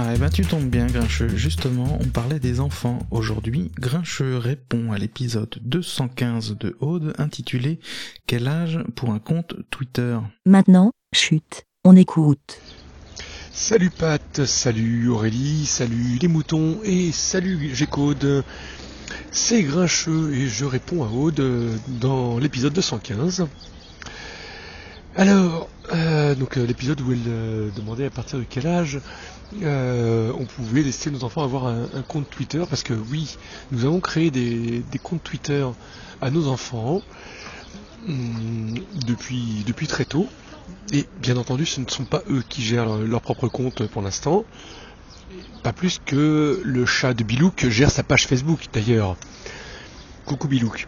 Ah, et ben tu tombes bien, Grincheux. Justement, on parlait des enfants. Aujourd'hui, Grincheux répond à l'épisode 215 de Aude intitulé Quel âge pour un compte Twitter? Maintenant, chute, on écoute. Salut Pat, salut Aurélie, salut les moutons et salut G-Code. C'est Grincheux et je réponds à Aude dans l'épisode 215. Alors, euh, donc euh, l'épisode où elle euh, demandait à partir de quel âge on pouvait laisser nos enfants avoir un, compte Twitter, parce que oui, nous avons créé des, comptes Twitter à nos enfants hum, depuis, depuis très tôt. Et bien entendu, ce ne sont pas eux qui gèrent leur, propre compte pour l'instant. Pas plus que le chat de Bilouk gère sa page Facebook d'ailleurs. Coucou Bilouk.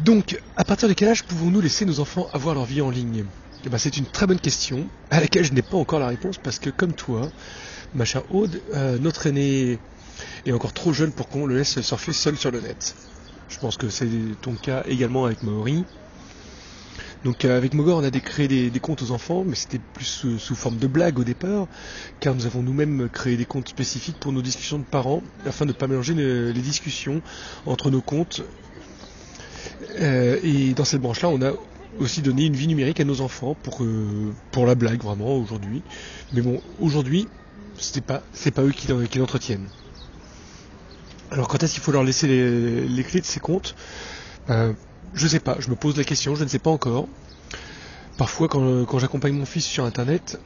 Donc, à partir de quel âge pouvons-nous laisser nos enfants avoir leur vie en ligne? Ben, C'est une très bonne question à laquelle je n'ai pas encore la réponse parce que comme toi, ma chère Aude, euh, notre aîné est encore trop jeune pour qu'on le laisse surfer seul sur le net. Je pense que c'est ton cas également avec Maori. Donc euh, avec Mogor, on a créé des, comptes aux enfants, mais c'était plus sous, forme de blague au départ, car nous avons nous-mêmes créé des comptes spécifiques pour nos discussions de parents, afin de ne pas mélanger les discussions entre nos comptes. Euh, et dans cette branche-là, on a aussi donné une vie numérique à nos enfants pour, euh, pour la blague vraiment aujourd'hui. Mais bon, aujourd'hui, c'est pas, pas eux qui, l'en- qui l'entretiennent. Alors quand est-ce qu'il faut leur laisser les, clés de ces comptes? Ben, Je sais pas, je me pose la question, je ne sais pas encore. Parfois quand, quand j'accompagne mon fils sur internet,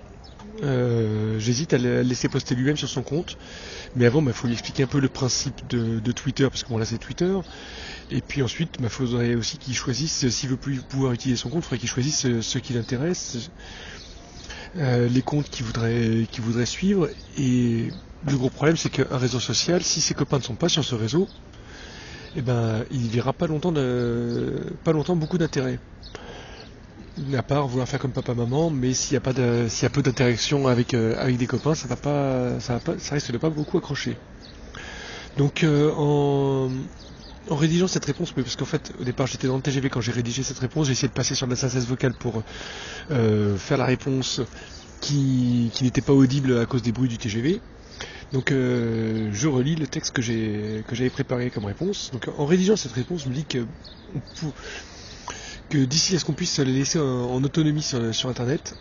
euh, j'hésite à le laisser poster lui-même sur son compte. Mais avant, il faut lui expliquer un peu le principe de, Twitter, parce que bon là c'est Twitter. Et puis ensuite, il faudrait aussi qu'il choisisse, s'il veut plus pouvoir utiliser son compte, il faudrait qu'il choisisse euh, ce qui l'intéresse, euh, les comptes qu'il voudrait, voudrait suivre. Et le gros problème, c'est qu'un réseau social, si ses copains ne sont pas sur ce réseau, eh ben, il verra pas longtemps, de, pas longtemps beaucoup d'intérêt. À part vouloir faire comme papa-maman, mais s'il y a pas s'il y a peu d'interaction avec, euh, avec des copains, ça va pas, ça va pas, ça risque de pas beaucoup accrocher. Donc, euh, en, rédigeant cette réponse, mais parce qu'en fait, au départ, j'étais dans le TGV quand j'ai rédigé cette réponse, j'ai essayé de passer sur la synthèse vocale pour euh, faire la réponse qui, n'était pas audible à cause des bruits du TGV. Donc, je relis le texte que j'ai que j'avais préparé comme réponse. Donc, en rédigeant cette réponse, je me dis que que d'ici à ce qu'on puisse les laisser en, autonomie sur, Internet,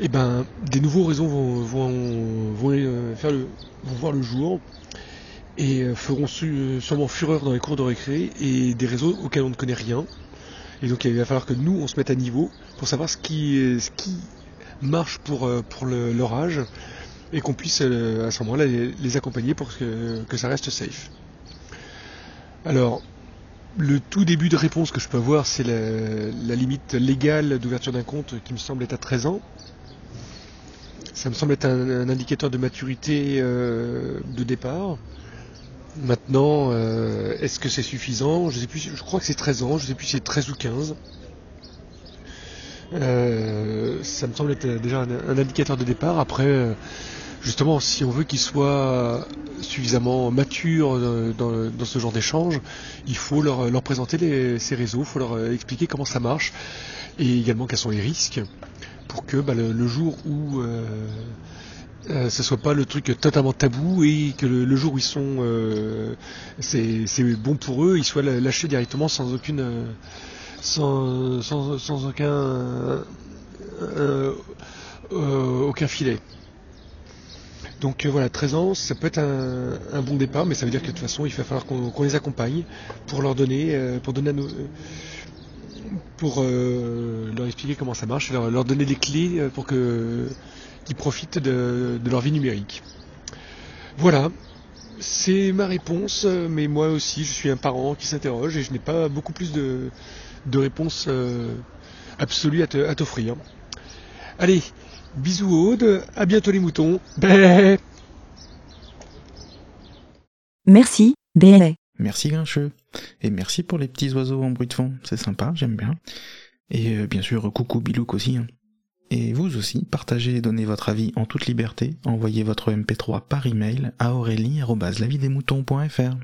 eh ben, des nouveaux réseaux vont, vont, vont, euh, faire le, vont voir le jour et euh, feront su- sûrement fureur dans les cours de récré et des réseaux auxquels on ne connaît rien. Et donc il va falloir que nous on se mette à niveau pour savoir ce qui, ce qui marche pour, euh, pour le- leur âge et qu'on puisse euh, à ce moment-là les, les accompagner pour que, que ça reste safe. Alors, le tout début de réponse que je peux avoir, c'est la, limite légale d'ouverture d'un compte qui me semble être à 13 ans. Ça me semble être un, indicateur de maturité euh, de départ. Maintenant, euh, est-ce que c'est suffisant? Je sais plus, je crois que c'est 13 ans, je sais plus si c'est 13 ou 15. Euh, ça me semble être déjà un, un indicateur de départ. Après, justement, si on veut qu'il soit suffisamment mature euh, dans, ce genre d'échange, il faut leur, présenter ces réseaux, il faut leur euh, expliquer comment ça marche et également quels sont les risques pour que bah, le, jour où euh, ce soit pas le truc totalement tabou et que le, jour où ils sont c'est bon pour eux, ils soient lâchés directement sans aucun euh, aucun filet. Donc euh, voilà, 13 ans, ça peut être un, bon départ, mais ça veut dire que de toute façon, il va falloir qu'on les accompagne pour leur donner, euh, pour donner à nos, pour euh, leur expliquer comment ça marche, leur, donner des clés pour qu'ils profitent de, leur vie numérique. Voilà, c'est ma réponse, mais moi aussi, je suis un parent qui s'interroge et je n'ai pas beaucoup plus de, de réponses absolues à t'offrir. Allez, bisous Aude, à bientôt les moutons. Bé Merci, BLA. Merci Grincheux. Et merci pour les petits oiseaux en bruit de fond, c'est sympa, j'aime bien. Et euh, bien sûr, coucou Bilouk aussi. hein. Et vous aussi, partagez et donnez votre avis en toute liberté. Envoyez votre MP3 par email à aurélie.lavidesmoutons.fr.